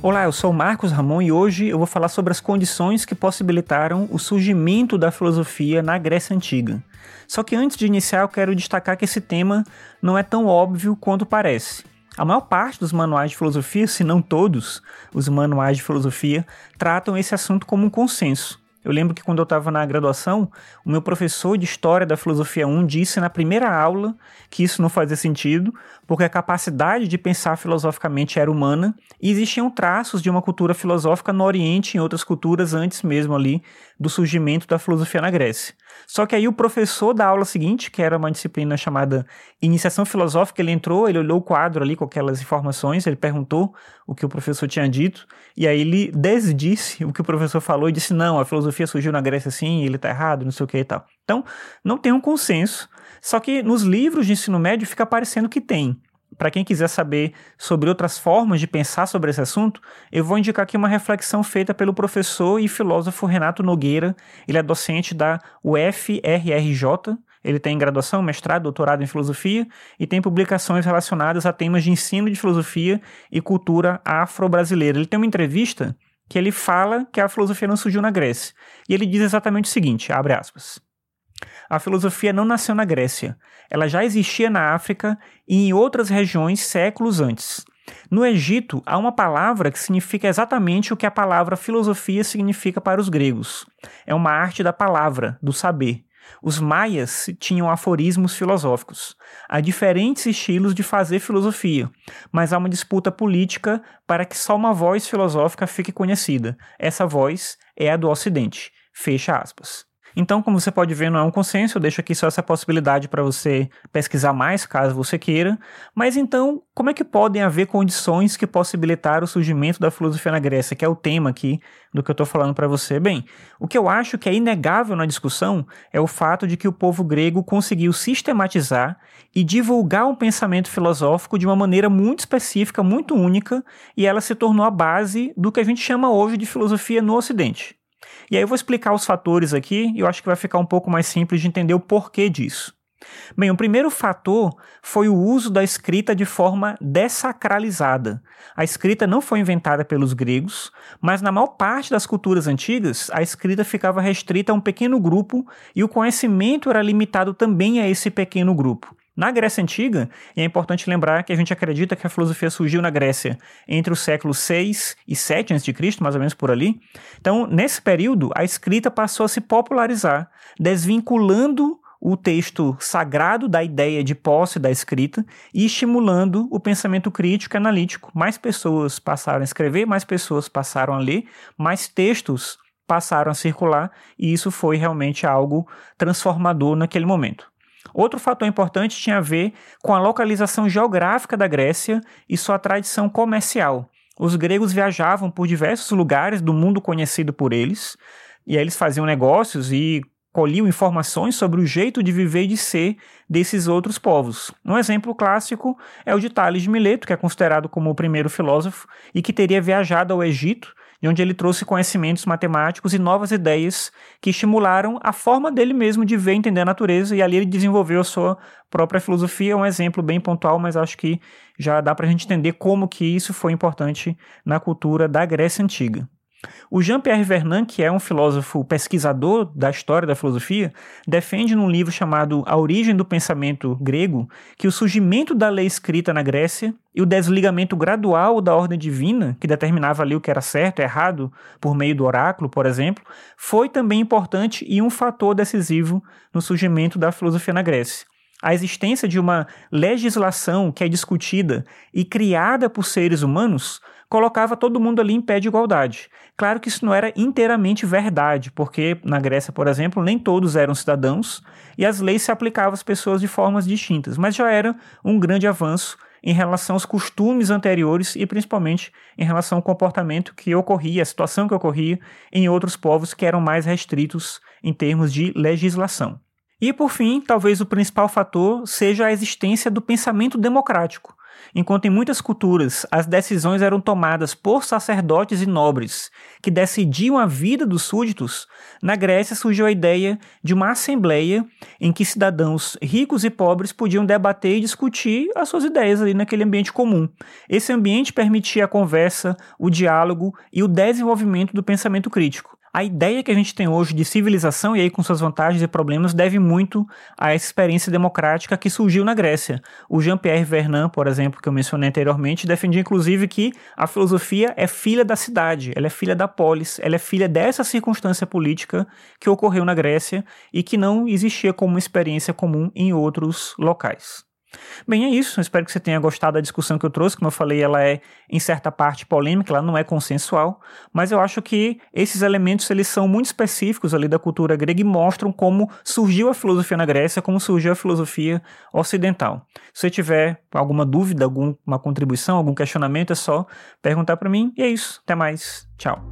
Olá, eu sou Marcos Ramon e hoje eu vou falar sobre as condições que possibilitaram o surgimento da filosofia na Grécia Antiga. Só que antes de iniciar, eu quero destacar que esse tema não é tão óbvio quanto parece. A maior parte dos manuais de filosofia, se não todos os manuais de filosofia, tratam esse assunto como um consenso. Eu lembro que quando eu estava na graduação, o meu professor de História da Filosofia 1 disse na primeira aula que isso não fazia sentido, porque a capacidade de pensar filosoficamente era humana e existiam traços de uma cultura filosófica no Oriente e em outras culturas antes mesmo ali do surgimento da filosofia na Grécia. Só que aí o professor da aula seguinte, que era uma disciplina chamada Iniciação Filosófica, ele entrou, ele olhou o quadro ali com aquelas informações, ele perguntou o que o professor tinha dito, e aí ele desdisse o que o professor falou e disse: não, a filosofia surgiu na Grécia assim, ele está errado, não sei o que e tal. Então, não tem um consenso só que nos livros de ensino médio fica parecendo que tem. Para quem quiser saber sobre outras formas de pensar sobre esse assunto, eu vou indicar aqui uma reflexão feita pelo professor e filósofo Renato Nogueira. Ele é docente da UFRRJ. Ele tem graduação, mestrado, doutorado em filosofia e tem publicações relacionadas a temas de ensino de filosofia e cultura afro-brasileira. Ele tem uma entrevista que ele fala que a filosofia não surgiu na Grécia. E ele diz exatamente o seguinte, abre aspas. A filosofia não nasceu na Grécia. Ela já existia na África e em outras regiões séculos antes. No Egito, há uma palavra que significa exatamente o que a palavra filosofia significa para os gregos. É uma arte da palavra, do saber. Os maias tinham aforismos filosóficos. Há diferentes estilos de fazer filosofia, mas há uma disputa política para que só uma voz filosófica fique conhecida. Essa voz é a do Ocidente. Fecha aspas. Então, como você pode ver, não é um consenso, eu deixo aqui só essa possibilidade para você pesquisar mais, caso você queira. Mas então, como é que podem haver condições que possibilitaram o surgimento da filosofia na Grécia, que é o tema aqui do que eu estou falando para você? Bem, o que eu acho que é inegável na discussão é o fato de que o povo grego conseguiu sistematizar e divulgar um pensamento filosófico de uma maneira muito específica, muito única, e ela se tornou a base do que a gente chama hoje de filosofia no Ocidente. E aí eu vou explicar os fatores aqui e eu acho que vai ficar um pouco mais simples de entender o porquê disso. Bem, o primeiro fator foi o uso da escrita de forma dessacralizada. A escrita não foi inventada pelos gregos, mas na maior parte das culturas antigas, a escrita ficava restrita a um pequeno grupo e o conhecimento era limitado também a esse pequeno grupo. Na Grécia Antiga, e é importante lembrar que a gente acredita que a filosofia surgiu na Grécia entre os séculos 6 e 7 a.C., mais ou menos por ali. Então, nesse período, a escrita passou a se popularizar, desvinculando o texto sagrado da ideia de posse da escrita e estimulando o pensamento crítico e analítico. Mais pessoas passaram a escrever, mais pessoas passaram a ler, mais textos passaram a circular, e isso foi realmente algo transformador naquele momento. Outro fator importante tinha a ver com a localização geográfica da Grécia e sua tradição comercial. Os gregos viajavam por diversos lugares do mundo conhecido por eles, e aí eles faziam negócios e colhiam informações sobre o jeito de viver e de ser desses outros povos. Um exemplo clássico é o de Tales de Mileto, que é considerado como o primeiro filósofo e que teria viajado ao Egito de onde ele trouxe conhecimentos matemáticos e novas ideias que estimularam a forma dele mesmo de ver e entender a natureza, e ali ele desenvolveu a sua própria filosofia, um exemplo bem pontual, mas acho que já dá para a gente entender como que isso foi importante na cultura da Grécia Antiga. O Jean-Pierre Vernant, que é um filósofo pesquisador da história da filosofia, defende num livro chamado A Origem do Pensamento Grego que o surgimento da lei escrita na Grécia e o desligamento gradual da ordem divina, que determinava ali o que era certo e errado por meio do oráculo, por exemplo, foi também importante e um fator decisivo no surgimento da filosofia na Grécia. A existência de uma legislação que é discutida e criada por seres humanos colocava todo mundo ali em pé de igualdade. Claro que isso não era inteiramente verdade, porque na Grécia, por exemplo, nem todos eram cidadãos e as leis se aplicavam às pessoas de formas distintas, mas já era um grande avanço em relação aos costumes anteriores e principalmente em relação ao comportamento que ocorria, a situação que ocorria em outros povos que eram mais restritos em termos de legislação. E por fim, talvez o principal fator seja a existência do pensamento democrático. enquanto em muitas culturas as decisões eram tomadas por sacerdotes e nobres que decidiam a vida dos súditos, na Grécia surgiu a ideia de uma assembleia em que cidadãos ricos e pobres podiam debater e discutir as suas ideias ali naquele ambiente comum. Esse ambiente permitia a conversa, o diálogo e o desenvolvimento do pensamento crítico a ideia que a gente tem hoje de civilização, e aí com suas vantagens e problemas, deve muito a essa experiência democrática que surgiu na Grécia. O Jean-Pierre Vernant, por exemplo, que eu mencionei anteriormente, defendia inclusive que a filosofia é filha da cidade, ela é filha da polis, ela é filha dessa circunstância política que ocorreu na Grécia e que não existia como experiência comum em outros locais. Bem, é isso. espero que você tenha gostado da discussão que eu trouxe. Como eu falei, ela é em certa parte polêmica, ela não é consensual, mas eu acho que esses elementos eles são muito específicos ali da cultura grega e mostram como surgiu a filosofia na Grécia, como surgiu a filosofia ocidental. Se você tiver alguma dúvida, alguma contribuição, algum questionamento, é só perguntar para mim. E é isso. Até mais. Tchau.